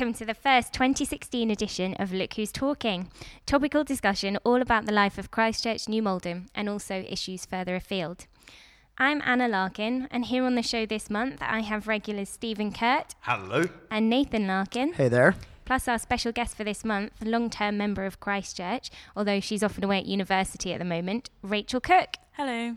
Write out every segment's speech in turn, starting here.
welcome to the first 2016 edition of Look Who's Talking. Topical discussion all about the life of Christ Church, New Malden, and also issues further afield. I'm Anna Larkin, and here on the show this month I have regulars Stephen Kuhrt Hello. and Nathan Larkin, Hey there. plus our special guest for this month, long term member of Christ Church, although she's often away at university at the moment, Rachel Cook. Hello.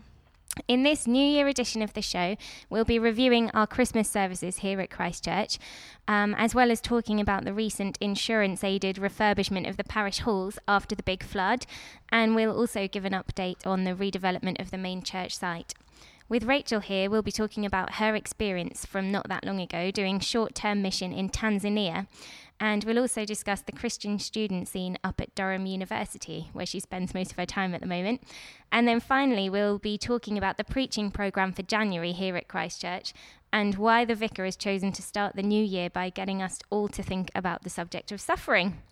In this New Year edition of the show, we'll be reviewing our Christmas services here at Christ Church, um, as well as talking about the recent insurance aided refurbishment of the parish halls after the big flood. And we'll also give an update on the redevelopment of the main church site. With Rachel here, we'll be talking about her experience from not that long ago doing short term mission in Tanzania. And we'll also discuss the Christian student scene up at Durham University, where she spends most of her time at the moment. And then finally, we'll be talking about the preaching programme for January here at Christ Church and why the vicar has chosen to start the new year by getting us all to think about the subject of suffering.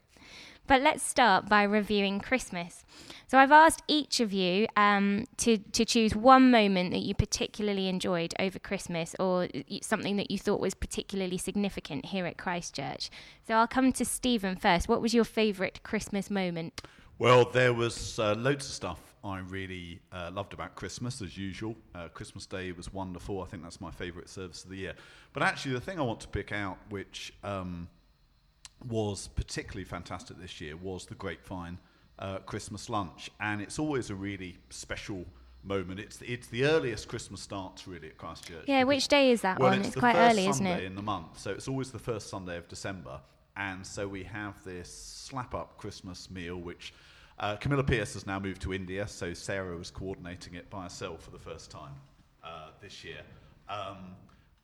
But let's start by reviewing Christmas. So I've asked each of you um, to, to choose one moment that you particularly enjoyed over Christmas or something that you thought was particularly significant here at Christ Church. So I'll come to Stephen first. What was your favourite Christmas moment? Well, there was uh, loads of stuff I really uh, loved about Christmas, as usual. Uh, Christmas Day was wonderful. I think that's my favourite service of the year. But actually, the thing I want to pick out, which um, was particularly fantastic this year, was the Grapevine uh, Christmas lunch, and it's always a really special moment. It's the, it's the earliest Christmas starts really at Christ Church. Yeah, which day is that well, one? It's, It's quite early, isn't Sunday it? in the month, so it's always the first Sunday of December, and so we have this slap-up Christmas meal, which uh, Camilla Pierce has now moved to India, so Sarah was coordinating it by herself for the first time uh, this year. Um,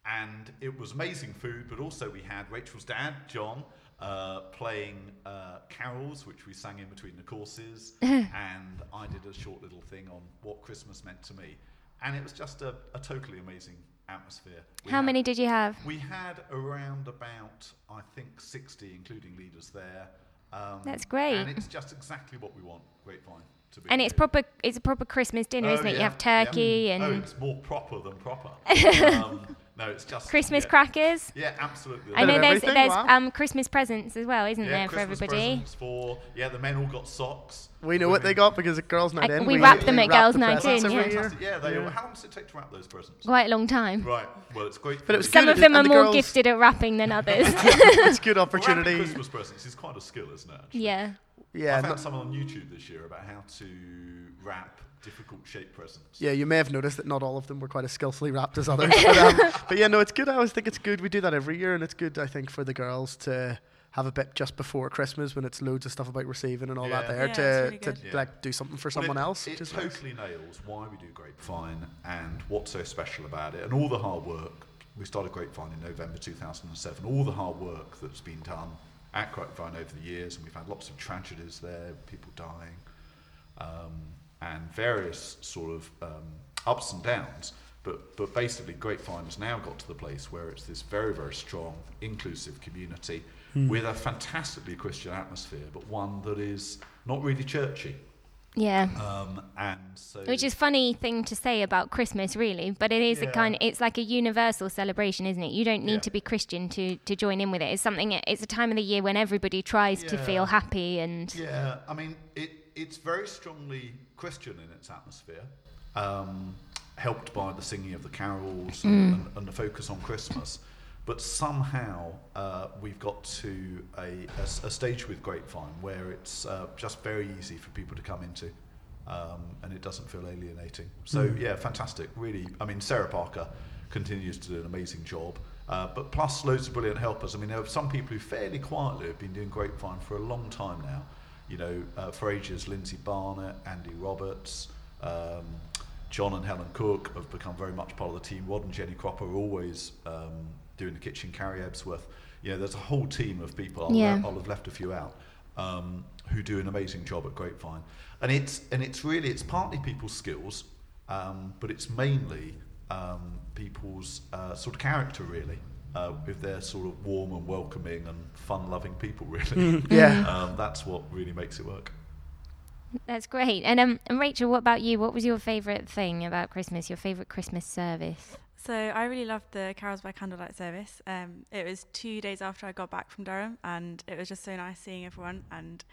and it was amazing food, but also we had Rachel's dad, John, uh, playing uh, carols, which we sang in between the courses, and I did a short little thing on what Christmas meant to me. And it was just a, a totally amazing atmosphere. We How had- many did you have? We had around about, I think, 60, including leaders there. Um, That's great. And it's just exactly what we want Grapevine to be. And it's proper. It's a proper Christmas dinner, Oh, isn't it? You have turkey yeah. and Oh, it's more proper than proper. um, no, it's just Christmas yeah. crackers. Yeah, absolutely. I know there's there's wow. um Christmas presents as well, isn't yeah, there, for Christmas everybody? presents for yeah, the men all got socks. We know what they got because at girls' night I- in. we wrap them at girls' the night in, yeah. Fantastic. Yeah, they. Yeah. How long does it take to wrap those presents? Quite a long time. Right. Well, it's great. But it was. Some good, of them are the more gifted at wrapping than others. it's a good Well, wrapping opportunity. Christmas presents is quite a skill, isn't it? actually? yeah. Yeah, I found no- someone on YouTube this year about how to wrap difficult shaped presents. yeah. You may have noticed that not all of them were quite as skillfully wrapped as others. but, um, but yeah, no, it's good. I always think it's good. We do that every year, and it's good. I think for the girls to have a bit just before Christmas when it's loads of stuff about receiving and all that there Yeah, to, really to. Yeah. like do something for Well, someone it, else. It which is nice. totally nails why we do Grapevine and what's so special about it, and all the hard work. We started Grapevine in November 2007. All the hard work that's been done at Grapevine over the years, and we've had lots of tragedies there, people dying, um, and various sort of um, ups and downs. But, but basically, Grapevine has now got to the place where it's this very, very strong, inclusive community with a fantastically Christian atmosphere, but one that is not really churchy. Yeah. Um, and so Which is funny thing to say about Christmas, really, but it is a Yeah. kind. It's like a universal celebration, isn't it? You don't need Yeah. to be Christian to to join in with it. It's something. It's a time of the year when everybody tries to feel happy and yeah, I mean, it, it's very strongly Christian in its atmosphere, um, helped by the singing of the carols and, and, and the focus on Christmas. But somehow uh, we've got to a stage with Grapevine where it's uh, just very easy for people to come into. Um, and it doesn't feel alienating. So yeah, fantastic. Really, I mean, Sarah Parker continues to do an amazing job. Uh, but plus loads of brilliant helpers. I mean, there are some people who fairly quietly have been doing Grapevine for a long time now. You know, uh, for ages, Lindsay Barnett, Andy Roberts, um, John and Helen Cook have become very much part of the team. Rod and Jenny Cropper are always um, doing the kitchen. Carrie Ebsworth. You know, there's a whole team of people. I'll, Yeah. I'll have left a few out. Um, who do an amazing job at Grapevine, and it's and it's really it's partly people's skills, um, but it's mainly um, people's uh, sort of character really, uh, they're sort of warm and welcoming and fun-loving people really. Yeah. um, that's what really makes it work. that's great. And um, and Rachel, what about you? What was your favourite thing about Christmas? Your favourite Christmas service? So I really loved the Carols by Candlelight service. Um, it was two days after I got back from Durham, and it was just so nice seeing everyone and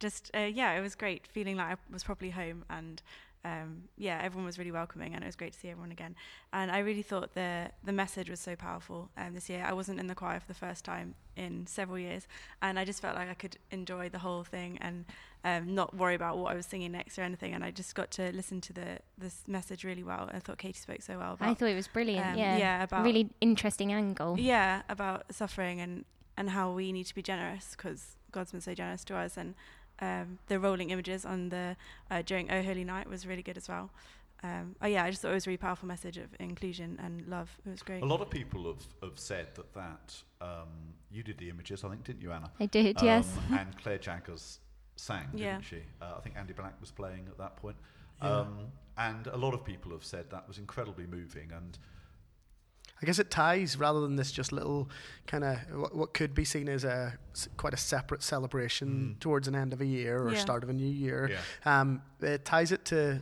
just uh, yeah, it was great feeling like I was probably home and um, yeah, everyone was really welcoming and it was great to see everyone again. And I really thought the the message was so powerful um, this year. I wasn't in the choir for the first time in several years, and I just felt like I could enjoy the whole thing and um, not worry about what I was singing next or anything. And I just got to listen to the this message really well. I thought Katie spoke so well. About, I thought it was brilliant. um, yeah, yeah, about really interesting angle. yeah about suffering and and how we need to be generous because God's been so generous to us and um, the rolling images on the uh, during Oh Holy Night was really good as well. Um, oh yeah, I just thought it was a really powerful message of inclusion and love. It was great. A lot of people have, have said that that um, you did the images, I think, didn't you, Anna? I did, yes. Um, and Claire Jaggers sang, didn't she? Uh, I think Andy Black was playing at that point. Yeah. Um, and a lot of people have said that was incredibly moving. And I guess it ties rather than this just little kind of what, what could be seen as a s- quite a separate celebration Mm. towards an end of a year or Yeah. start of a new year. yeah, Um, it ties it to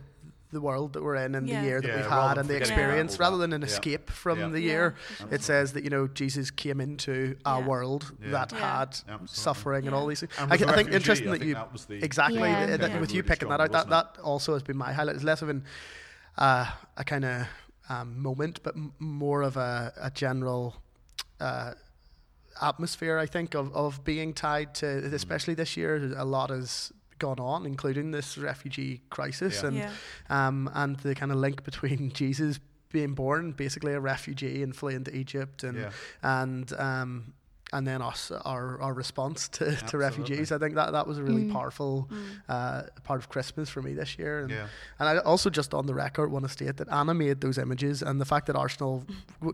the world that we're in and Yeah. the year that Yeah, we've had and the experience, rather than an Yeah. escape from Yeah. the Yeah, year. for. It says that you know Jesus came into our Yeah. world Yeah. that Yeah. had Absolutely. suffering and all these things. And I, was ca- a I think refugee, interesting I that think you that was the exactly Yeah. th- that Yeah. with you really picking that out. That that also has been my highlight. It's less of an uh, a kind of um, moment, but m- more of a, a general. Uh, atmosphere I think of, of being tied to Mm. especially this year a lot has gone on including this refugee crisis Yeah. and yeah, um, and the kind of link between Jesus being born, basically a refugee and fleeing to Egypt, and Yeah. and um, and then us, our our response to, to refugees. I think that that was a really Mm. powerful Mm. uh, part of Christmas for me this year. And, Yeah. and I also just on the record want to state that Anna made those images, and the fact that Arsenal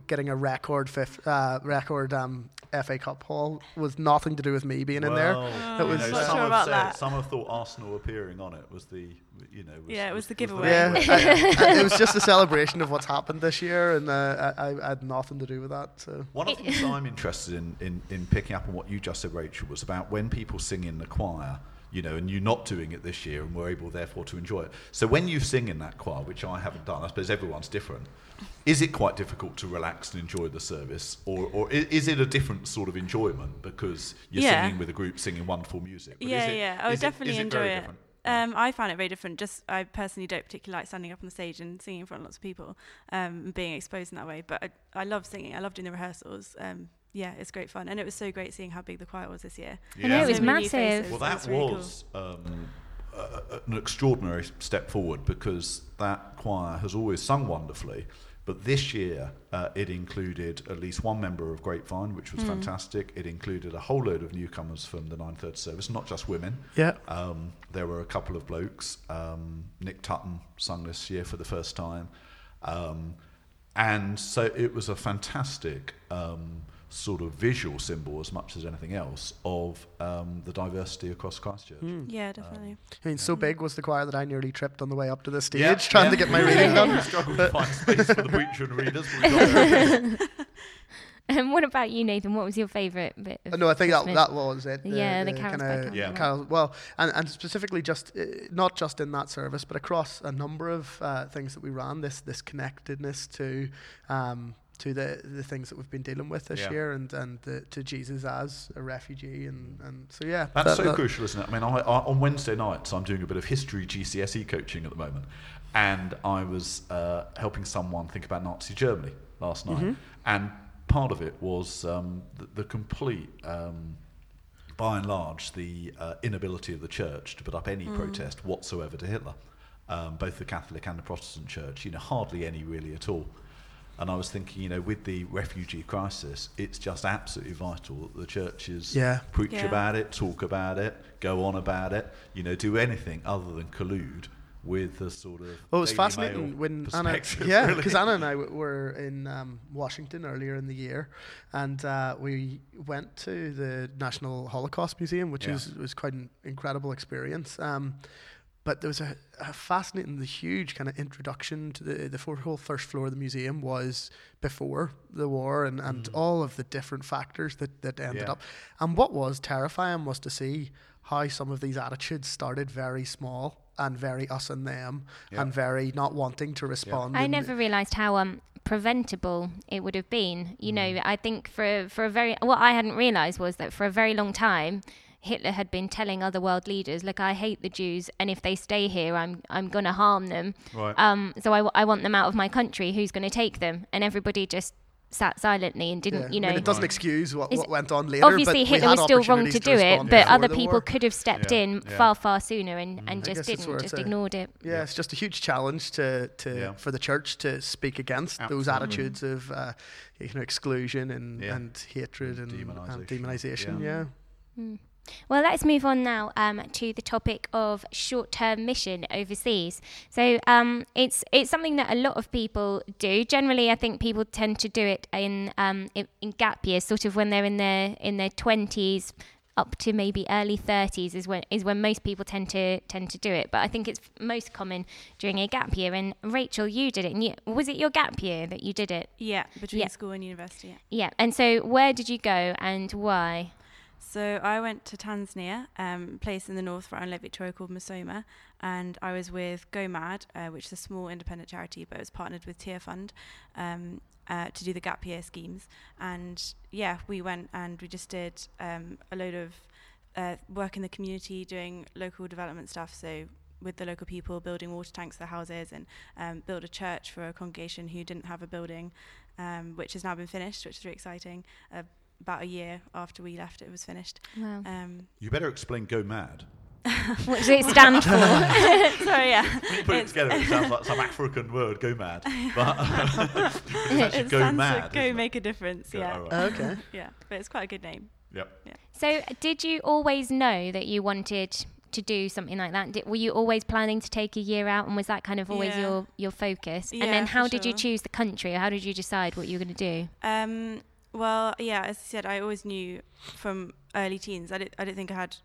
getting a record fifth uh, record um, FA Cup haul was nothing to do with me being in there. Well, Oh, It you was, know, some have said. Some have thought Arsenal appearing on it was the, you know, was, Yeah, it was the the giveaway. Yeah, I- I- it was just a celebration of what's happened this year, and uh, I, I had nothing to do with that. So One of the things I'm interested in, in, in picking up on what you just said, Rachel, was about when people sing in the choir, you know, and you're not doing it this year and we're able, therefore, to enjoy it. So when you sing in that choir, which I haven't done, I suppose everyone's different, is it quite difficult to relax and enjoy the service? Or, or is it a different sort of enjoyment because you're Yeah. singing with a group singing wonderful music? But yeah, is it, yeah. I would is definitely is it enjoy very it. different? Yeah. Um, I found it very different. Just I personally don't particularly like standing up on the stage and singing in front of lots of people, um, and being exposed in that way. But I, I love singing. I love doing the rehearsals. Um, yeah, it's great fun, and it was so great seeing how big the choir was this year. I know, it was So massive. Well, that was really cool. was um, a, a- an extraordinary step forward because that choir has always sung wonderfully. But this year, uh, it included at least one member of Grapevine, which was fantastic. It included a whole load of newcomers from the 930 service, not just women. yeah, Um, there were a couple of blokes. Um, Nick Tutton sung this year for the first time. Um, and so it was a fantastic um, sort of visual symbol, as much as anything else, of um, the diversity across Christ Church. Hmm. Yeah, definitely. I mean, so big was the choir that I nearly tripped on the way up to the stage Yeah, trying yeah. to get my reading We done. struggled to find space for the preacher and readers. But we got there. And what about you, Nathan? What was your favourite bit? Of Uh, No, I think that, Christmas? that was it. Yeah, the carols kinda. Yeah. carol- well, and, and specifically just uh, not just in that service, but across a number of uh, things that we ran. This this connectedness to um, to the the things that we've been dealing with this Yeah. year, and and the, to Jesus as a refugee, and and so yeah, That's that- so that- crucial, isn't it? I mean, I, I, on Wednesday nights, I'm doing a bit of history GCSE coaching at the moment, and I was uh, helping someone think about Nazi Germany last night, Mm-hmm. and part of it was um, the, the complete. Um, by and large, the uh, inability of the church to put up any protest whatsoever to Hitler, um, both the Catholic and the Protestant church, you know, hardly any really at all. And I was thinking, you know, with the refugee crisis, it's just absolutely vital that the churches Yeah. preach Yeah. about it, talk about it, go on about it, you know, do anything other than collude with the sort of. Well, it was fascinating when Anna, perspective, yeah, really. because Anna and I w- were in um, Washington earlier in the year, and uh, we went to the National Holocaust Museum, which Yeah. is was quite an incredible experience. Um, but there was a, a fascinating, the huge kind of introduction to the the whole first floor of the museum was before the war, and, and all of the different factors that that ended Mm. Yeah. up. And what was terrifying was to see how some of these attitudes started very small and very us and them Yeah. and very not wanting to respond. I never realised how um, preventable it would have been. You know, Mm. I think for for a very what I hadn't realised was that for a very long time. Hitler had been telling other world leaders, "Look, I hate the Jews, and if they stay here, I'm I'm gonna harm them. Right. Um, so I, w- I want them out of my country. Who's going to take them?" And everybody just sat silently and didn't, Yeah. you know. I mean, it doesn't Right. excuse what, Is- what went on later. Obviously, but Hitler was still wrong to do it, but before other people war. could have stepped Yeah, in yeah. far, far sooner and, and just didn't, just a- ignored it. Yeah, it's just a huge challenge to, to Yeah. for the church to speak against those attitudes of uh, you know exclusion and, Yeah. and hatred and, Demonisation. and demonization. Yeah. Yeah. Mm. Well, let's move on now um, to the topic of short-term mission overseas. So um, it's it's something that a lot of people do. Generally, I think people tend to do it in um, in, in gap years, sort of when they're in their in their twenties up to maybe early 30s is when is when most people tend to tend to do it but i think it's most common during a gap year and rachel you did it and you, was it your gap year that you did it Yeah, between Yeah. school and university. Yeah. yeah and so where did you go and why So I went to Tanzania, um, a place in the north right on Lake Victoria called Musoma, and I was with GoMAD, uh, which is a small independent charity, but it was partnered with Tearfund um, uh, to do the gap year schemes. And yeah, we went and we just did um, a load of uh, work in the community, doing local development stuff. So with the local people, building water tanks for houses, and um, build a church for a congregation who didn't have a building, um, which has now been finished, which is really exciting. About a year after we left, it was finished. wow Um, You better explain "GoMAD." what does it stand for sorry, yeah. When you put it together, it sounds like some African word. "Go mad," but it's actually it "Go Mad." go isn't it? make a difference. Go- Yeah, oh, right. Okay. yeah, but it's quite a good name. Yep. So, did you always know that you wanted to do something like that? Did, were you always planning to take a year out, and was that kind of always Yeah. your your focus? and then, how did you choose the country, or how did you decide what you were going to do? Um, well, yeah, as I said, I always knew from early teens. I didn't, I didn't think I had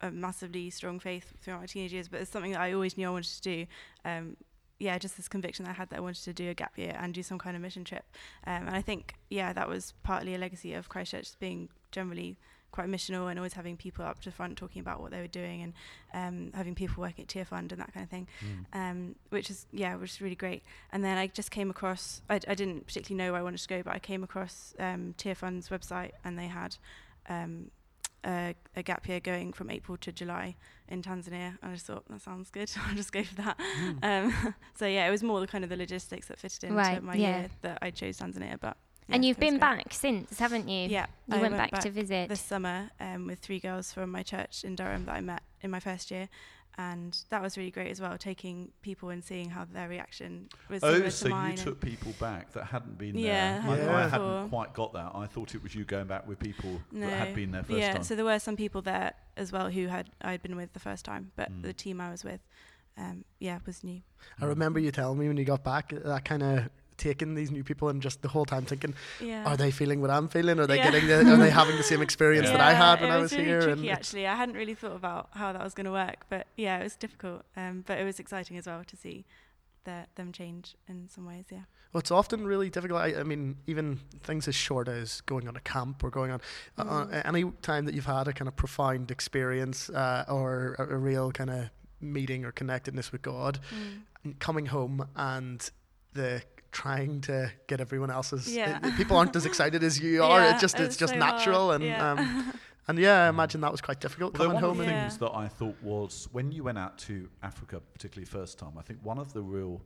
a massively strong faith throughout my teenage years, but it's something that I always knew I wanted to do. Um, yeah, just this conviction I had that I wanted to do a gap year and do some kind of mission trip. Um, and I think, yeah, that was partly a legacy of Christ Church being generally quite missional and always having people up to the front talking about what they were doing and um, having people working at Tearfund and that kind of thing Mm. um, which is yeah, which is really great. And then I just came across. I, I didn't particularly know where I wanted to go, but I came across um, Tearfund's website, and they had um, a, a gap year going from April to July in Tanzania. And I just thought that sounds good. I'll just go for that. Um, so yeah, it was more the kind of the logistics that fitted into Right, my yeah. year that I chose Tanzania. But and you've been great. back since, haven't you? Yeah, you I went, back, to visit. this summer um, with three girls from my church in Durham that I met in my first year. And that was really great as well, taking people and seeing how their reaction was similar Oh, to so mine. you took people back that hadn't been Yeah, there. I, hadn't I hadn't before. quite got that. I thought it was you going back with people no, that had been there first yeah, time. so there were some people there as well who had I'd been with the first time, but Mm. the team I was with, um, yeah, was new. I remember you telling me when you got back that kind of taking these new people and just the whole time thinking, Yeah. are they feeling what I'm feeling? Are they Yeah. getting the, are they having the same experience that I had when I was really here? Tricky, actually, I hadn't really thought about how that was going to work, but yeah, it was difficult. Um, but it was exciting as well to see the, them change in some ways. Yeah. Well, it's often really difficult. I, I mean, even things as short as going on a camp or going on uh, Mm. uh, any time that you've had a kind of profound experience uh, or a, a real kind of meeting or connectedness with God, Mm. and coming home and the trying to get everyone else's Yeah. uh, people aren't as excited as you are. Yeah, it just it's, it's just so natural hard, and yeah. um, and yeah, I imagine that was quite difficult Although coming one of the and Yeah. things that I thought was when you went out to Africa, particularly first time, I think one of the real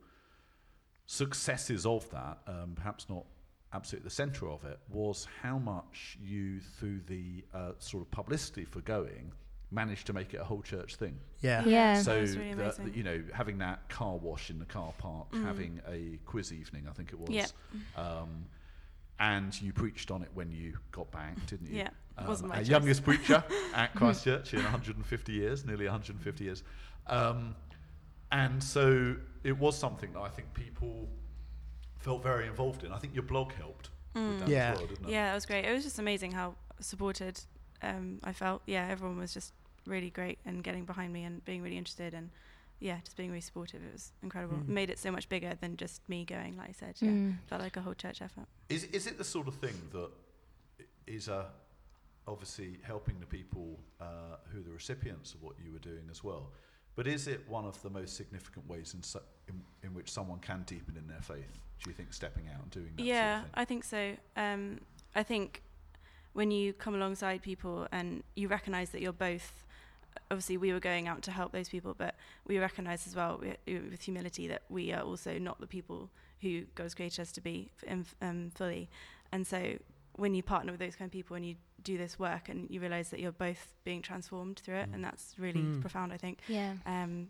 successes of that, um, perhaps not absolutely the centre of it, was how much you, through the uh, sort of publicity for going, managed to make it a whole church thing. yeah. Yeah. so really the- the- you know, having that car wash in the car park, Mm. having a quiz evening, I think it was. Yeah. Um, and you preached on it when you got back, didn't you? Yeah, it wasn't my our choice. youngest preacher at Christ Church in 150 years, nearly 150 years. Um, and so it was something that I think people felt very involved in. I think your blog helped with that Yeah. as well, didn't it? Mm. Yeah, it was great. It was just amazing how supported um, I felt. Yeah, everyone was just really great and getting behind me and being really interested and yeah, just being really supportive. It was incredible. Mm. It made it so much bigger than just me going, like I said. Yeah, Mm. felt like a whole church effort. Is, is it the sort of thing that is i- is uh, obviously helping the people uh, who are the recipients of what you were doing as well? But is it one of the most significant ways in, so, in, in which someone can deepen in their faith? Do you think stepping out and doing that? yeah, sort of thing? I think so. Um, I think when you come alongside people and you recognise that you're both. Obviously, we were going out to help those people, but we recognise as well we- with humility that we are also not the people who God's created us to be in, um, fully. And so, when you partner with those kind of people and you do this work and you realise that you're both being transformed through it, Mm. and that's really Mm. profound, I think. Yeah. Um,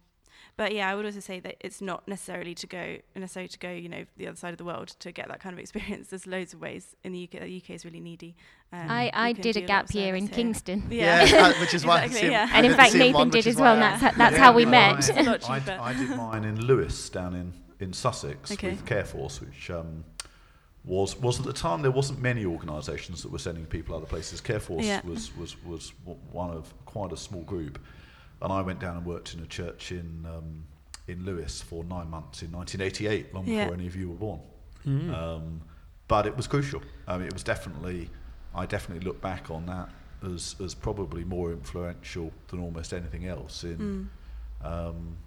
but yeah, I would also say that it's not necessarily to go necessarily to go, you know, the other side of the world to get that kind of experience. There's loads of ways in the UK. The UK is really needy. Um, I, I did a gap of year in here. Kingston. Yeah, uh, which is why. Exactly, same- yeah. I And in did fact, Nathan one, did as well. why And that's that's Yeah, how we mine- met. It's I. I did mine in Lewes down in, in Sussex Okay. with Careforce, which um, was was at the time there wasn't many organisations that were sending people other places. Careforce Yeah. was, was was one of quite a small group, and I went down and worked in a church in um, in Lewes for nine months in 1988, long Yeah. before any of you were born. Mm. Um, but it was crucial. I mean, it was definitely, I definitely look back on that as, as probably more influential than almost anything else in, Mm. um,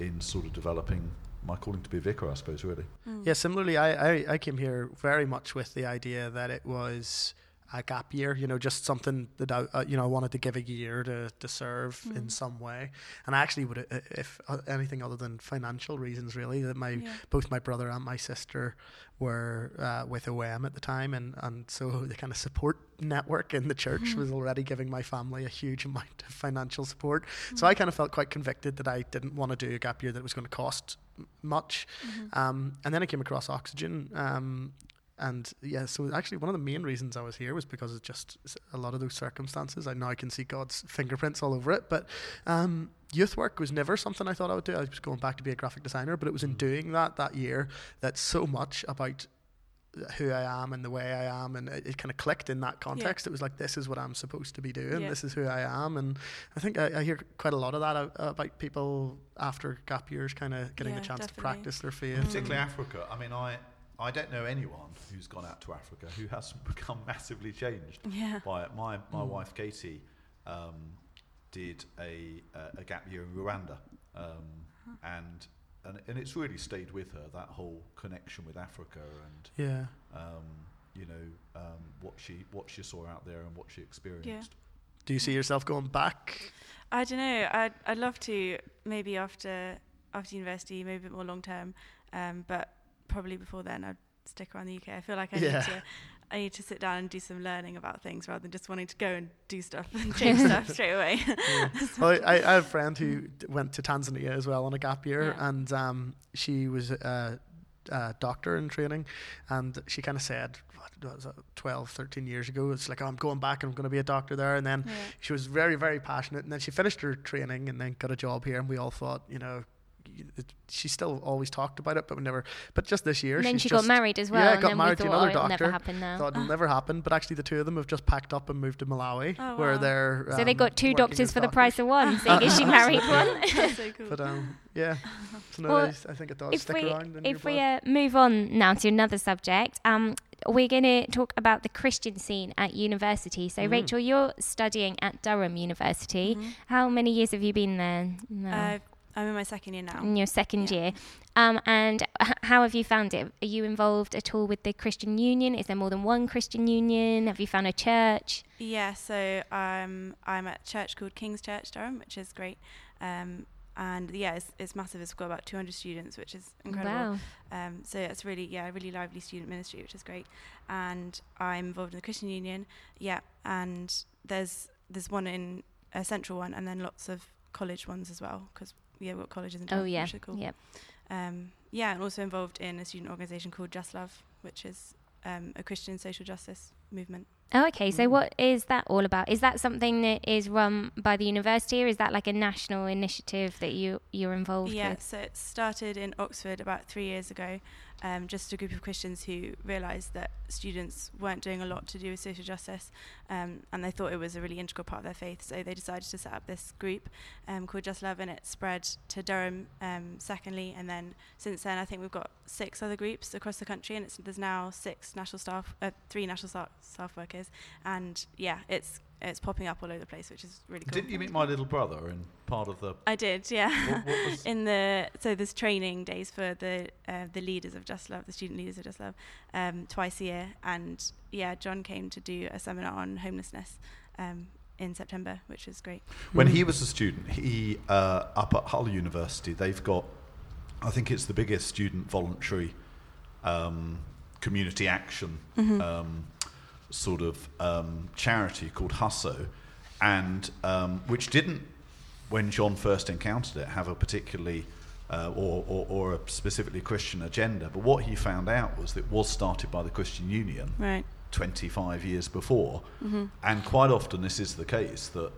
in sort of developing my calling to be a vicar, I suppose, really. Mm. Yeah, similarly, I, I, I came here very much with the idea that it was a gap year, you know, just something that I, uh, you know, I wanted to give a year to, to serve in Mm. some way. And I actually would, uh, if uh, anything other than financial reasons, really, that my Yeah. both my brother and my sister were uh, with OM at the time, and, and so the kind of support network in the church Mhm. was already giving my family a huge amount of financial support. Mm-hmm. So I kind of felt quite convicted that I didn't want to do a gap year that was going to cost much. Mhm. Um, and then I came across Oxygen. Um, and yeah, so actually, one of the main reasons I was here was because of just a lot of those circumstances. I now I can see God's fingerprints all over it. But um, youth work was never something I thought I would do. I was going back to be a graphic designer, but it was in Mm. doing that that year that so much about who I am and the way I am, and it, it kind of clicked in that context. It was like, this is what I'm supposed to be doing. Yeah. This is who I am, and I think I, I hear quite a lot of that uh, about people after gap years, kind of getting Yeah, the chance to practice their faith. Mm. Particularly Africa. I mean, I, I don't know anyone who's gone out to Africa who hasn't become massively changed Yeah. by it. My, my Mm. wife, Katie, um, did a, a, a gap year in Rwanda. Um, and, and, and it's really stayed with her, that whole connection with Africa and Yeah. um, you know, um, what she what she saw out there and what she experienced. Yeah. Do you see yourself going back? I don't know. I'd I'd love to maybe after after university, maybe a bit more long term. Um, but probably before then, I'd stick around the UK. I feel like I Yeah. need to. I need to sit down and do some learning about things rather than just wanting to go and do stuff and change stuff straight away. Yeah. well, I, I have a friend who d- went to Tanzania as well on a gap year, Yeah. and um, she was a, a doctor in training, and she kind of said, what was it, 12, 13 years ago, it's like, oh, I'm going back and I'm going to be a doctor there. And then she was very, very passionate. And then she finished her training and then got a job here. And we all thought, you know, she still always talked about it, but we never. But just this year, And then she's she just got married as well. yeah, and got married we to thought, another oh, it'll doctor. never happen now. thought it'll never happen. But actually, the two of them have just packed up and moved to Malawi, Oh, where wow. they're. so they um, got two doctors as for the price of one, seeing as she married one. That's so cool. But um, yeah, so no, Well, I- I think it does if stick we around. in if your we blood. uh, move on now to another subject, um, we're going to talk about the Christian scene at university. So, Mhm. Rachel, you're studying at Durham University. Mhm. How many years have you been there? now? Uh, I'm in my second year now. in your second yeah. year. Um, and h- how have you found it? Are you involved at all with the Christian Union? Is there more than one Christian Union? Have you found a church? Yeah, so um, I'm at a church called King's Church Durham, which is great. Um, and yeah, it's, it's massive. It's got about 200 students, which is incredible. Wow. Um, so it's really, yeah, a really lively student ministry, which is great. And I'm involved in the Christian Union, yeah. And there's there's one in a central one, and then lots of college ones as well, because yeah, we've got colleges in Oh yeah, which is cool. yeah. Um, yeah, and also involved in a student organisation called Just Love, which is um, a Christian social justice movement. Oh, okay. So Mm. what is that all about? Is that something that is run by the university, or is that like a national initiative that you you're involved in? Yeah, with? so it started in Oxford about three years ago. Um, just a group of Christians who realised that students weren't doing a lot to do with social justice, um, and they thought it was a really integral part of their faith. So they decided to set up this group um, called Just Love, and it spread to Durham. Um, secondly, and then since then, I think we've got six other groups across the country, and there's now six national staff, uh, three national staff, staff workers, and yeah, it's it's popping up all over the place, which is really cool. Didn't you meet my little brother in part of the? I did, yeah. What, what in the so there's training days for the uh, the leaders of Just Love, the student leaders of Just Love, um, twice a year, and yeah, John came to do a seminar on homelessness um, in September, which was great. when he was a student, he uh, up at Hull University, they've got, I think it's the biggest student voluntary um, community action um, sort of um, charity called HUSSO, and um, which didn't, when John first encountered it, have a particularly uh, or, or, or a specifically Christian agenda. But what he found out was that it was started by the Christian Union. Right. 25 years before. And quite often, this is the case that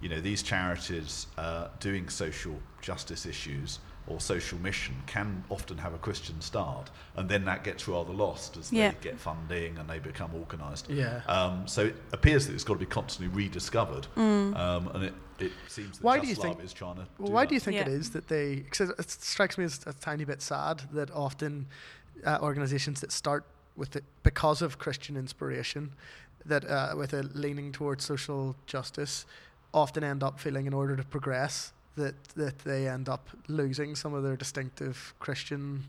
you know these charities uh, doing social justice issues or social mission can often have a Christian start, and then that gets rather lost as Yeah. they get funding and they become organised. Yeah. Um, so it appears that it's got to be constantly rediscovered, um, and it, it seems that Why Just do you Love think- is trying to. Well, do why that. do you think it Yeah. is that they? Because it strikes me as a tiny bit sad that often uh, organisations that start with it because of Christian inspiration, that uh, with a leaning towards social justice, often end up feeling in order to progress that that they end up losing some of their distinctive Christian.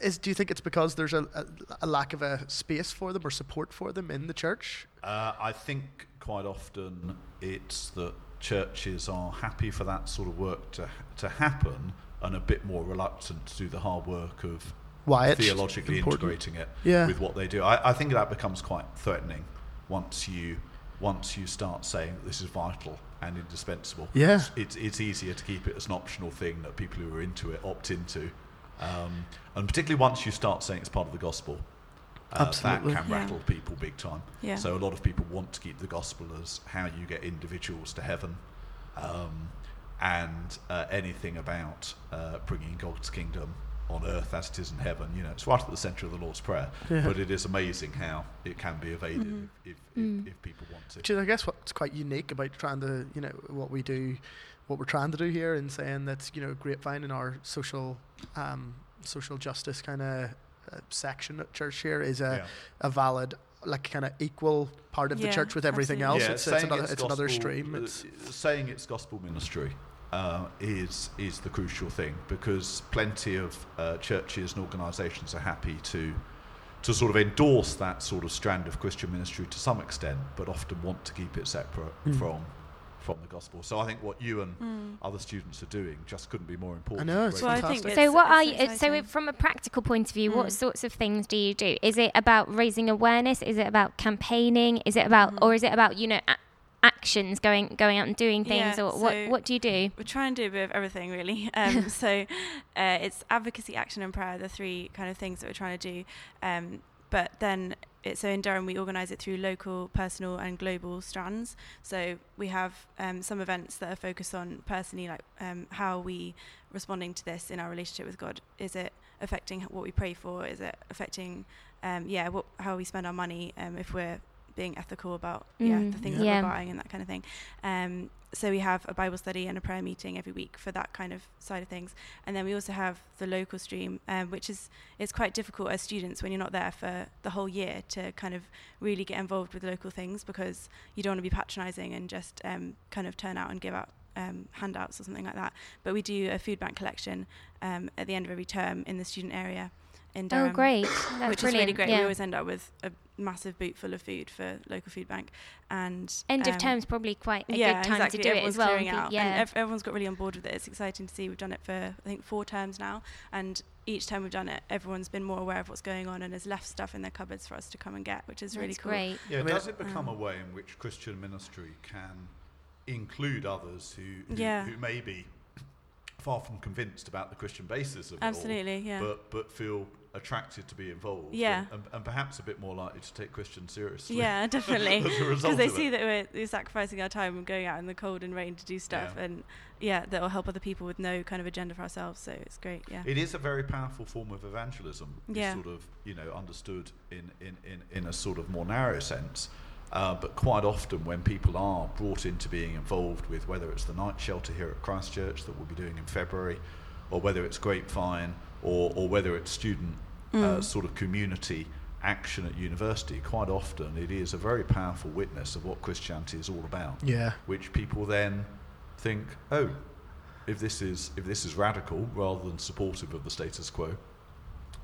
Is do you think it's because there's a, a, a lack of a space for them or support for them in the church? Uh, I think quite often it's that churches are happy for that sort of work to to happen and a bit more reluctant to do the hard work of Why theologically integrating it Yeah. with what they do. I, I think that becomes quite threatening once you once you start saying that this is vital and indispensable. Yeah. It's, it's, it's easier to keep it as an optional thing that people who are into it opt into. Um, and particularly once you start saying it's part of the gospel, uh, Absolutely. that can Yeah. rattle people big time. Yeah. So a lot of people want to keep the gospel as how you get individuals to heaven, um, and uh, anything about uh, bringing God's kingdom on earth as it is in heaven. You know, it's right at the centre of the Lord's prayer. Yeah. But it is amazing how it can be evaded Mm-hmm. if, if, if, if people want to. Which is, I guess, what's quite unique about trying to, you know, what we do, what we're trying to do here, and saying that, you know, grapevine in our social, um, social justice kind of uh, section at church here is a, Yeah. a valid, like, kind of equal part of the church with everything else. absolutely. it's, it's, another, it's another gospel- stream. uh, It's saying it's gospel ministry uh, is is the crucial thing because plenty of uh, churches and organisations are happy to to sort of endorse that sort of strand of Christian ministry to some extent, but often want to keep it separate Mm. from from the gospel. So I think what you and other students are doing just couldn't be more important. I know, it's Well, I think fantastic. it's- So what are you? So from a practical point of view, what Mm. sorts of things do you do? Is it about raising awareness? Is it about campaigning? Is it about, Mm-hmm. or is it about you know a- actions, going going out and doing things, Yeah, or what so- what do you do? we try and do a bit of everything really. Um, so uh, it's advocacy action and prayer the three kind of things that we're trying to do. Um, but then it, so in Durham we organise it through local personal and global strands. So we have um, some events that are focused on personally like um, how are we responding to this in our relationship with God? Is it affecting what we pray for? Is it affecting um, yeah what, how we spend our money um, if we're being ethical about yeah Mm, the things yeah. that we're buying and that kind of thing um, so we have a Bible study and a prayer meeting every week for that kind of side of things, and then we also have the local stream, um, which is it's quite difficult as students when you're not there for the whole year to kind of really get involved with local things because you don't want to be patronising and just um, kind of turn out and give out um, handouts or something like that. But we do a food bank collection um, at the end of every term in the student area in Durham oh, great! That's which brilliant. is really great. Yeah. We always end up with a massive boot full of food for local food bank, and End of um, term's probably quite a yeah, good time exactly. to do it as well. Clearing out. yeah, and ev- everyone's got really on board with it. It's exciting to see. We've done it for I think four terms now, and each time we've done it, everyone's been more aware of what's going on and has left stuff in their cupboards for us to come and get, which is really that's cool. great. Yeah, I mean, does it become um, a way in which Christian ministry can include others who who, Yeah. who may be far from convinced about the Christian basis of Absolutely, it all, yeah. but but feel attracted to be involved, Yeah. and, and, and perhaps a bit more likely to take Christian seriously. Yeah, definitely. Because they see it. that we're, we're sacrificing our time and going out in the cold and rain to do stuff, Yeah. and yeah, that will help other people with no kind of agenda for ourselves. So it's great. Yeah. It is a very powerful form of evangelism. Yeah. sort of, you know, understood in, in, in, in a sort of more narrow sense. Uh, but quite often, when people are brought into being involved with whether it's the night shelter here at Christ Church that we'll be doing in February, or whether it's Grapevine, or, or whether it's student uh, Mm. sort of community action at university, quite often it is a very powerful witness of what Christianity is all about. Yeah. Which people then think, oh, if this is if this is radical rather than supportive of the status quo,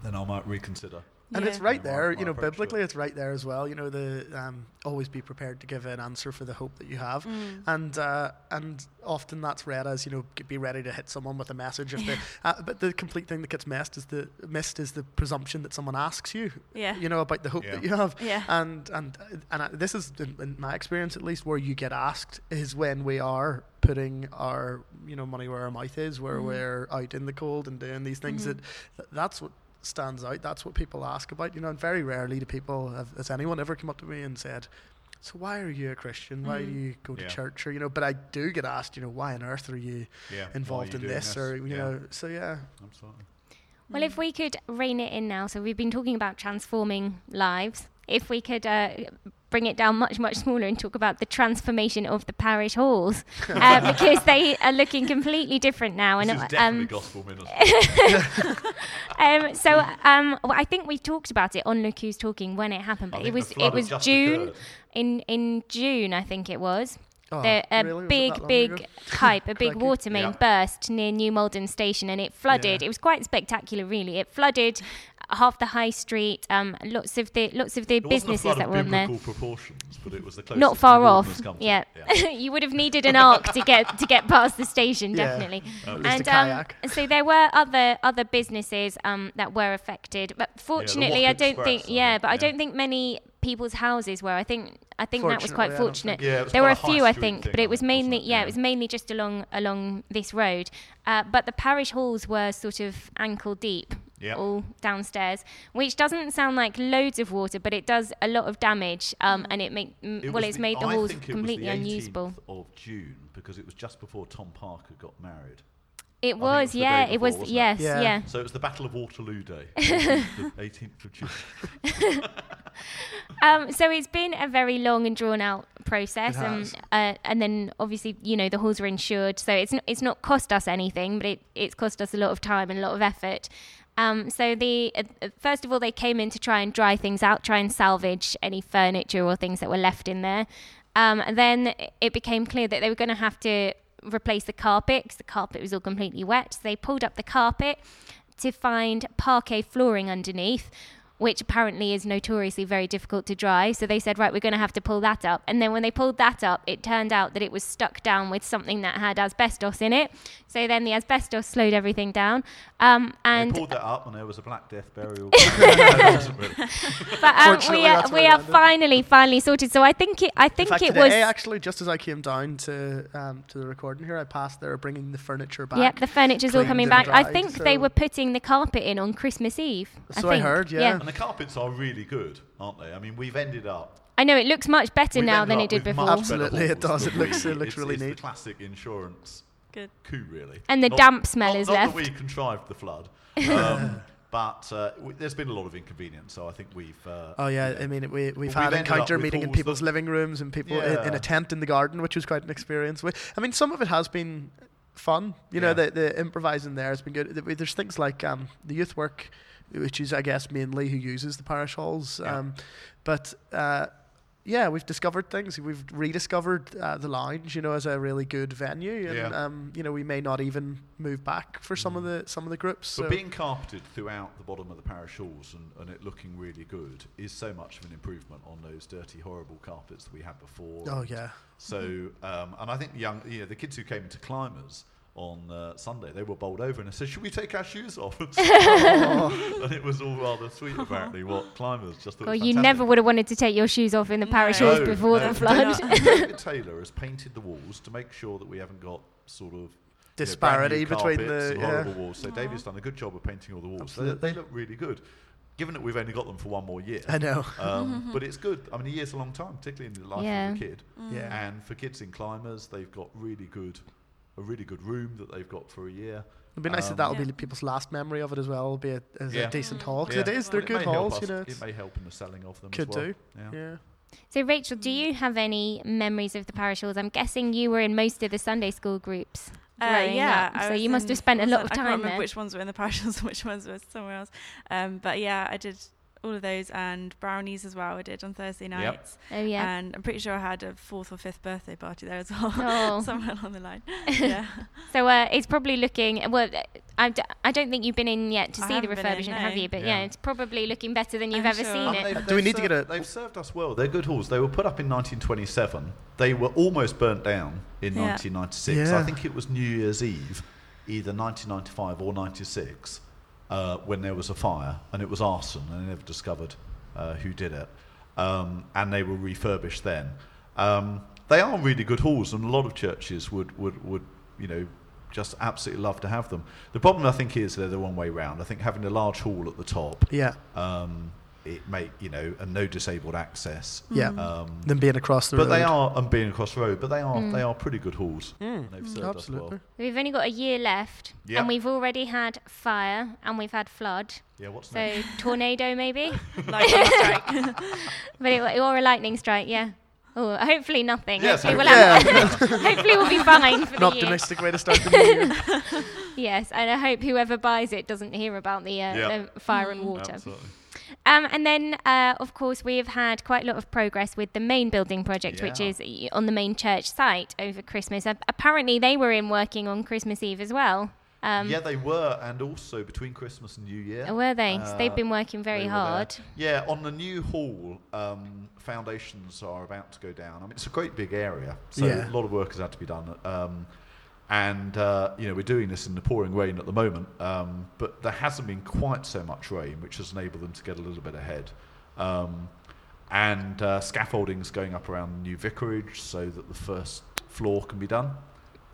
then I might reconsider. And it's right Yeah, my- there, my you know, biblically, it's right there as well. You know, the um, always be prepared to give an answer for the hope that you have, and uh, and often that's read as you know, be ready to hit someone with a message. If they, uh, but the complete thing that gets missed is the missed is the presumption that someone asks you, Yeah. you know, about the hope Yeah. that you have. Yeah. And and and I, this is in, in my experience at least where you get asked is when we are putting our you know money where our mouth is, where Mhm. we're out in the cold and doing these things. Mhm. That that's what stands out. That's what people ask about. You know, and very rarely do people have, has anyone ever come up to me and said. So why are you a Christian? Why do Mhm. you go to Yeah. church? Or you know, but I do get asked, you know, why on earth are you Yeah. why are involved you in doing this? Or you Yeah, know, so yeah, absolutely. Well, if we could rein it in now, so we've been talking about transforming lives. If we could uh, bring it down much, much smaller and talk about the transformation of the parish halls, uh, because they are looking completely different now. This and is definitely um, gospel ministry. um, so um, well, I think we talked about it on Look Who's Talking when it happened, but it was it was June occurred. in in June, I think it was. Oh, the, a really? Big, that big ago? pipe, a big water main Yeah. burst near New Malden Station, and it flooded. Yeah. It was quite spectacular, really. It flooded half the high street. Um, lots of the lots of the It wasn't a businesses flood that of were on there. proportions, but it was the closest Not far off. has come to. Yeah, yeah. you would have needed an ark to get to get past the station, Yeah. definitely. At least a and kayak. um, so there were other other businesses um, that were affected, but fortunately, I don't think. Express, I Yeah, but I don't think many people's houses were. I think I think that was quite Fortunately, fortunate. think- Yeah, was there were a a few, I think, but it was mainly yeah, Yeah. it was mainly just along along this road. Uh, but the parish halls were sort of ankle deep. Yeah. All downstairs, which doesn't sound like loads of water, but it does a lot of damage, um, and it make m- It well, it's the- made the I halls think it was completely unusable. of June because it was just before Tom Parker got married. It it was, was yeah, day it was, before, wasn't it? yes, Yeah. yeah. So it was the Battle of Waterloo Day, 18th of, 18th of June. Um, so it's been a very long and drawn out process, It has. uh, and then obviously you know the halls are insured, so it's not, it's not cost us anything, but it, it's cost us a lot of time and a lot of effort. Um, so the uh, uh, first of all they came in to try and dry things out, try and salvage any furniture or things that were left in there. Um, and then it became clear that they were going to have to replace the carpet because the carpet was all completely wet. So they pulled up the carpet to find parquet flooring underneath, which apparently is notoriously very difficult to dry. So they said, right, we're going to have to pull that up. And then when they pulled that up, it turned out that it was stuck down with something that had asbestos in it. So then the asbestos slowed everything down. Um, they and pulled that up and there was a Black Death burial. It wasn't really- but um, we are we are finally finally sorted. So I think it I think fact, it today, was actually just as I came down to um, to the recording here, I passed there bringing the furniture back. Yep, the furniture's all coming and back. I dried, think they were putting the carpet in on Christmas Eve. So I think. heard, yeah. And the carpets are really good, aren't they? I mean, we've ended up. I know it looks much better we've now than it did before. Absolutely, it does. It looks- we? it looks It's- really it's neat. the classic insurance Good. coup, really. And the Not- damp smell not- is not left. That we contrived the flood, um, but uh, w- there's been a lot of inconvenience. So I think we've. Uh, Oh yeah, you know, I mean we we've we've had ended up encounter with meeting in people's that- living rooms and people in, in a tent in the garden, which was quite an experience. We- I mean, some of it has been fun. You know, the the improvising there has been good. There's things like um, the youth work, which is I guess mainly who uses the parish halls. Yeah. Um, but uh, yeah, we've discovered things. We've rediscovered uh, the lounge, you know, as a really good venue, and Yeah. um, you know, we may not even move back for some of Mm. the some of the groups. But so- being carpeted throughout the bottom of the parish halls and, and it looking really good is so much of an improvement on those dirty, horrible carpets that we had before. oh yeah, So, um, and I think the young, you know, the kids who came into climbers on uh, Sunday, they were bowled over and I said, "Should we take our shoes off?" and and it was all rather sweet, apparently. What climbers just thought. Well, you never would have wanted to take your shoes off in the parish No. halls before no. the flood. David, David Taylor has painted the walls to make sure that we haven't got sort of you know, disparity brand new between carpets the and yeah. horrible walls. So David's done a good job of painting all the walls. So they, they look really good. Given that we've only got them for one more year, I know. um, but it's good. I mean, a year's a long time, particularly in the life Yeah. of a kid. Yeah. And for kids in climbers, they've got really good, a really good room that they've got for a year. It'd be nice Um, that that'll Yeah. be people's last memory of it as well, be a, as Yeah. a decent Mm. hall. 'Cause Yeah. it is, they're But it good halls, you know. It it's- may help in the selling of them Could as well. do. Yeah. Yeah. So, Rachel, do you have any memories of the parish halls? I'm guessing you were in most of the Sunday school groups. Uh, yeah, up, so you must have spent a all lot Sun- of I can't time remember there. which ones were in the parish halls and which ones were somewhere else. Um, but yeah, I did all of those and brownies as well. I did on Thursday nights, Oh yeah. and I'm pretty sure I had a fourth or fifth birthday party there as well, Oh. somewhere along the line. Yeah, So uh, it's probably looking. Well, I, d- I don't think you've been in yet to I see the haven't in, refurbishment, have you? But yeah. Yeah. it's probably looking better than you've I'm ever sure. seen it. they've- Do we they've need to get a- They've served us well. They're good halls. They were put up in 1927. They were almost burnt down in Yeah. 1996. Yeah. I think it was New Year's Eve, either 1995 or 96, uh, when there was a fire, and it was arson, and they never discovered uh, who did it. Um, and they were refurbished then. Um, they are really good halls, and a lot of churches would, would, would you know, just absolutely love to have them. The problem, I think, is they're the wrong way round. I think having a large hall at the top Yeah, um, it make you know and no disabled access. yeah. Um, Them being across the road. but road. they are and being across the road, but they are Mm. they are pretty good halls. Mm, They've served us absolutely. well. We've only got a year left, Yeah. and we've already had fire and we've had flood. Yeah, what's So next? tornado maybe, like on strike. but it, or a lightning strike. Yeah. Oh, hopefully nothing. Yes, hopefully, hopefully. we'll have, hopefully we'll be fine for An the optimistic way to start the new year. year. Yes, and I hope whoever buys it doesn't hear about the, uh, Yeah. the fire and water. Absolutely. Um, and then, uh, of course, we've had quite a lot of progress with the main building project, which is on the main church site over Christmas. Uh, apparently, they were in working on Christmas Eve as well. Um, yeah, they were, and also between Christmas and New Year. Were they? so they've Uh, been working very they were there. hard. Yeah, on the new hall, um, foundations are about to go down. I mean, it's a great big area, so Yeah. a lot of work has had to be done. Um, and uh, you know, we're doing this in the pouring rain at the moment, um, but there hasn't been quite so much rain, which has enabled them to get a little bit ahead. Um, and uh, scaffolding's going up around the new vicarage so that the first floor can be done.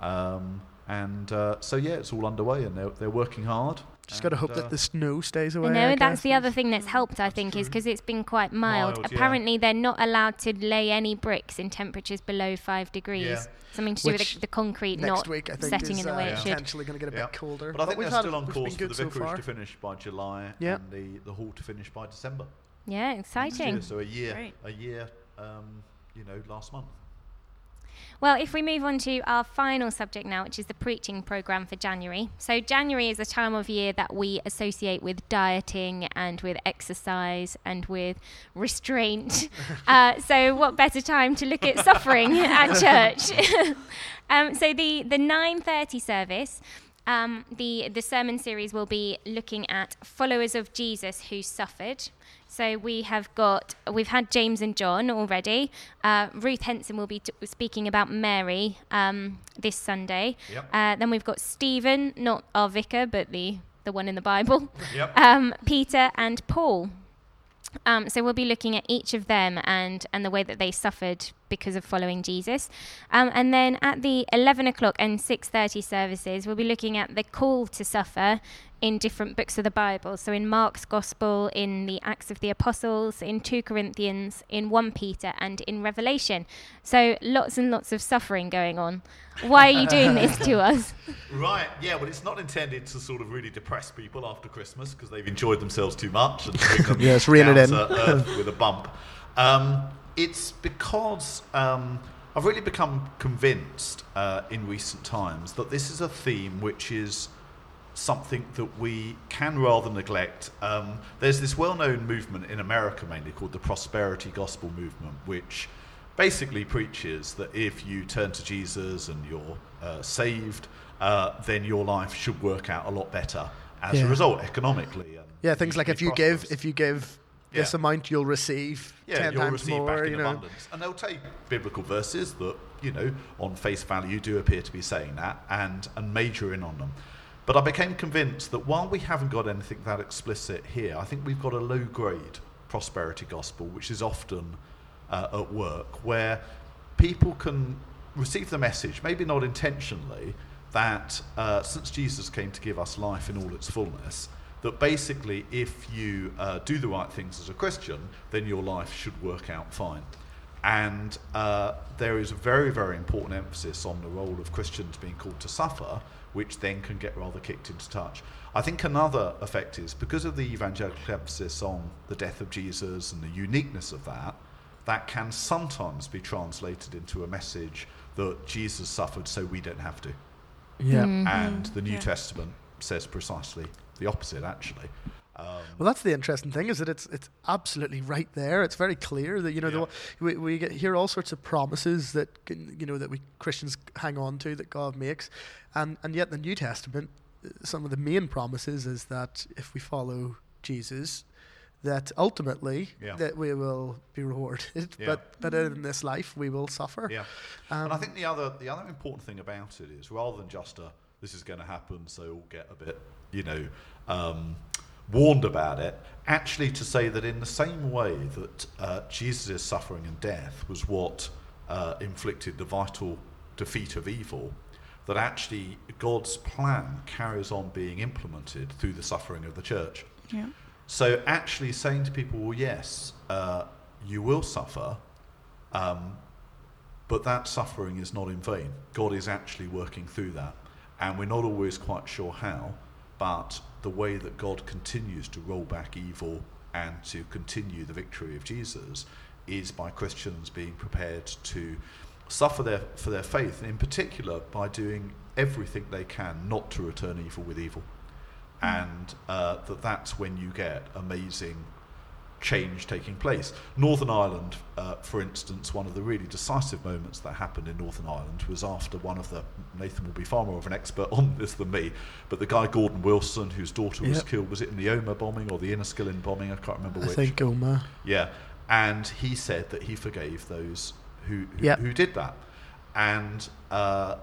Um, and uh, so yeah, it's all underway, and they're they're working hard. Just got to hope uh, that the snow stays away. No, that's the other thing that's helped, I That's think, is because it's been quite mild. Mild, yeah. Apparently, they're not allowed to lay any bricks in temperatures below five degrees. Yeah. Something to do with the, the concrete not week, I think, setting is in the way uh, it should. potentially going to get a Yeah. bit colder. But I think we've they're had- still on course for the good so vicarage to finish by July Yeah. and the, the hall to finish by December. Yeah, exciting. So a year, Great. a year, um, you know, last month. Well, if we move on to our final subject now, which is the preaching program for January. So, January is a time of year that we associate with dieting and with exercise and with restraint. uh, so, what better time to look at suffering at church? um, so, the the nine thirty service. Um, the the sermon series will be looking at followers of Jesus who suffered. So we have got we've had James and John already. Uh, Ruth Henson will be t- speaking about Mary um, this Sunday. Yep. Uh, then we've got Stephen, not our vicar, but the the one in the Bible. Yep. Um, Peter and Paul. Um, so we'll be looking at each of them and and the way that they suffered because of following Jesus. Um, and then at the 11 o'clock and 6:30 services, we'll be looking at the call to suffer in different books of the Bible. So in Mark's Gospel, in the Acts of the Apostles, in 2 Corinthians, in 1 Peter, and in Revelation. So lots and lots of suffering going on. Why are you doing this to us? Right. Yeah. Well, it's not intended to sort of really depress people after Christmas because they've enjoyed themselves too much and bring them Yeah, it's reining down it in. to earth with a bump. Um, it's because um, I've really become convinced uh, in recent times that this is a theme which is something that we can rather neglect. Um, there's this well known movement in America mainly called the Prosperity Gospel Movement, which basically preaches that if you turn to Jesus and you're uh, saved, uh, then your life should work out a lot better as Yeah. a result economically. Yeah, things like if you give, if you give this Yeah. amount, you'll receive yeah, ten you'll times receive more. back in You know, abundance. And they'll take biblical verses that, you know, on face value do appear to be saying that and, and major in on them. But I became convinced that while we haven't got anything that explicit here, I think we've got a low grade prosperity gospel, which is often uh, at work, where people can receive the message, maybe not intentionally, that uh, since Jesus came to give us life in all its fullness, that basically if you uh, do the right things as a Christian, then your life should work out fine. And uh, there is a very, very important emphasis on the role of Christians being called to suffer, which then can get rather kicked into touch. I think another effect is because of the evangelical emphasis on the death of Jesus and the uniqueness of that, that can sometimes be translated into a message that Jesus suffered so we don't have to. yeah. Mm. And the New Yeah. Testament says precisely the opposite, actually. Um, Well, that's the interesting thing is that it's it's absolutely right there. It's very clear that you know Yeah. the, we we get, hear all sorts of promises that can, you know that we Christians hang on to that God makes, and and yet the New Testament, some of the main promises is that if we follow Jesus, that ultimately Yeah. that we will be rewarded, Yeah. but but in this life we will suffer. Yeah, Um, and I think the other the other important thing about it is rather than just a this is going to happen, so we'll get a bit you know um, warned about it. Actually, to say that in the same way that uh, Jesus' suffering and death was what uh, inflicted the vital defeat of evil, that actually God's plan carries on being implemented through the suffering of the church. Yeah. So actually saying to people, well, yes, uh, you will suffer, um, but that suffering is not in vain. God is actually working through that. And we're not always quite sure how, but the way that God continues to roll back evil and to continue the victory of Jesus is by Christians being prepared to suffer their, for their faith, and in particular by doing everything they can not to return evil with evil. And uh, that that's when you get amazing change taking place. Northern Ireland, uh, for instance, one of the really decisive moments that happened in Northern Ireland was after one of the Nathan will be far more of an expert on this than me, but the guy Gordon Wilson, whose daughter was killed, was it in the Omagh bombing or the Enniskillen bombing? I can't remember I which. think Omagh. Yeah, and he said that he forgave those who who, Yep. who did that, and uh,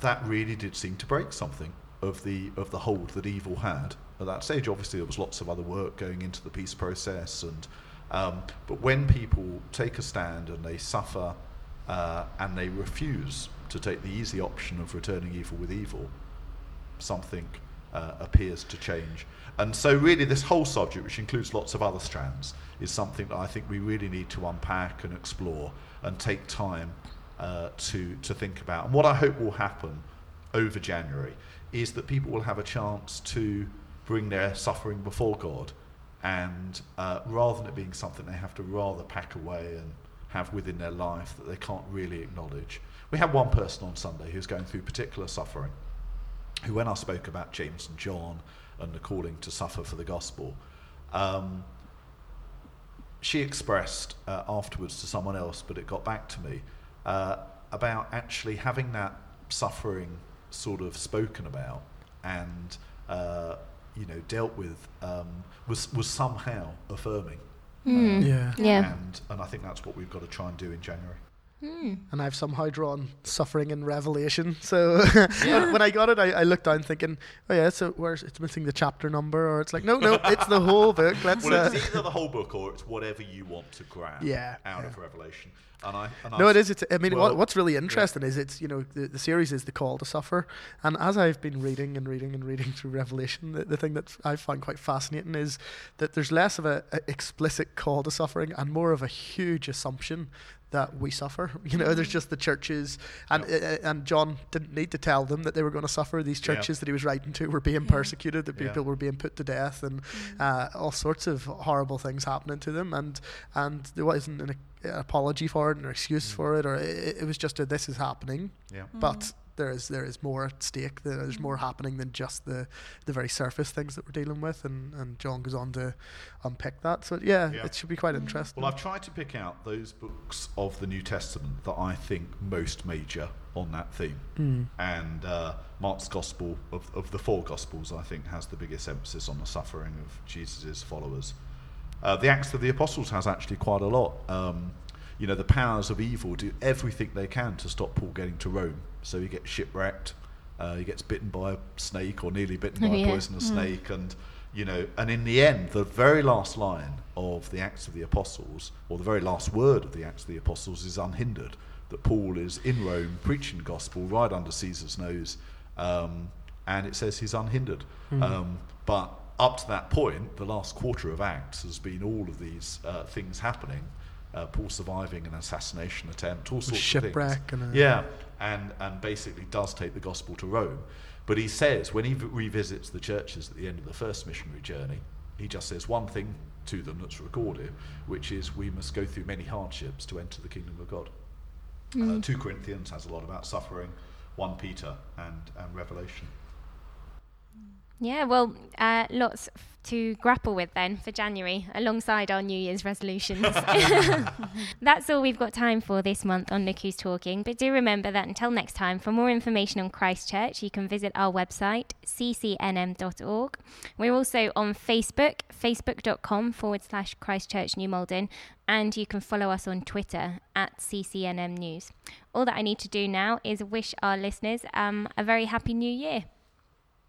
that really did seem to break something of the of the hold that evil had at that stage. Obviously, there was lots of other work going into the peace process, and um, but when people take a stand and they suffer uh, and they refuse to take the easy option of returning evil with evil, something uh, appears to change. And so, really, this whole subject, which includes lots of other strands, is something that I think we really need to unpack and explore and take time uh, to, to think about. And what I hope will happen over January is that people will have a chance to bring their suffering before God. And uh, rather than it being something they have to rather pack away and have within their life that they can't really acknowledge. We had one person on Sunday who's going through particular suffering who, when I spoke about James and John and the calling to suffer for the gospel, um, she expressed uh, afterwards to someone else, but it got back to me, uh, about actually having that suffering sort of spoken about and uh, you know dealt with um, was was somehow affirming. Mm. Yeah. Yeah. And and I think that's what we've got to try and do in January. Mm. and I've somehow drawn suffering in Revelation. So when I got it, I, I looked down thinking, oh yeah, so where's it's missing the chapter number, or it's like, no, no, it's the whole book. Let's. Well, uh, it's either the whole book or it's whatever you want to grab Yeah, out yeah. of Revelation. And I and no, I it is. It's, I mean, well, what's really interesting is it's you know the, the series is the call to suffer, and as I've been reading and reading and reading through Revelation, the, the thing that I find quite fascinating is that there's less of a, a explicit call to suffering and more of a huge assumption that we suffer. You know, there's just the churches, and uh, and John didn't need to tell them that they were going to suffer. These Yeah. churches that he was writing to were being Yeah. persecuted, that Yeah. people were being put to death, and uh, all sorts of horrible things happening to them, and and there wasn't an, an apology for it, or excuse Mm. for it, or it, it was just a this is happening, yeah. but there is there is more at stake. There- There's more happening than just the the very surface things that we're dealing with, and, and John goes on to unpick that. So yeah, Yeah. it should be quite interesting. Well, I've tried to pick out those books of the New Testament that I think most major on that theme. Mm. And uh, Mark's Gospel, of, of the four Gospels, I think has the biggest emphasis on the suffering of Jesus' followers. Uh, the Acts of the Apostles has actually quite a lot. Um, you know, the powers of evil do everything they can to stop Paul getting to Rome. So he gets shipwrecked, uh, he gets bitten by a snake or nearly bitten by yeah. a poisonous snake, and you know, and in the end, the very last line of the Acts of the Apostles, or the very last word of the Acts of the Apostles, is unhindered. That Paul is in Rome preaching the gospel right under Caesar's nose, um, and it says he's unhindered. Um, but up to that point, the last quarter of Acts has been all of these uh, things happening. Uh, Paul surviving an assassination attempt, all sorts of shipwreck things. and a- yeah, and and basically does take the gospel to Rome. But he says when he v- revisits the churches at the end of the first missionary journey, he just says one thing to them that's recorded, which is we must go through many hardships to enter the kingdom of God. Uh, Two Corinthians has a lot about suffering. One Peter and and Revelation. Yeah, well, uh, lots to grapple with then for January alongside our New Year's resolutions. That's all we've got time for this month on Look Who's Talking. But do remember that until next time, for more information on Christ Church, you can visit our website, ccnm.org. We're also on Facebook, facebook.com forward slash Christchurch New Malden, and you can follow us on Twitter at CCNM News. All that I need to do now is wish our listeners um, a very happy new year.